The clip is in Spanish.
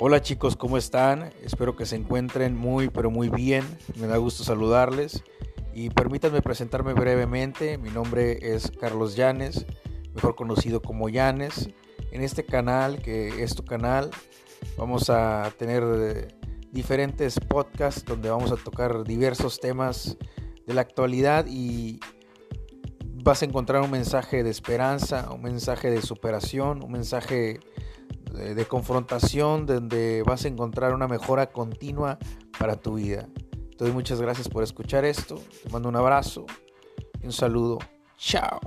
Hola chicos, ¿cómo están? Espero que se encuentren muy pero muy bien. Me da gusto saludarles y permítanme presentarme brevemente. Mi nombre es Carlos Llanes, mejor conocido como Llanes. En este canal, que es tu canal, vamos a tener eh, diferentes podcasts donde vamos a tocar diversos temas de la actualidad y vas a encontrar un mensaje de esperanza, un mensaje de superación, un mensaje de, confrontación donde vas a encontrar una mejora continua para tu vida. Te doy muchas gracias por escuchar esto. Te mando un abrazo y un saludo. Chao.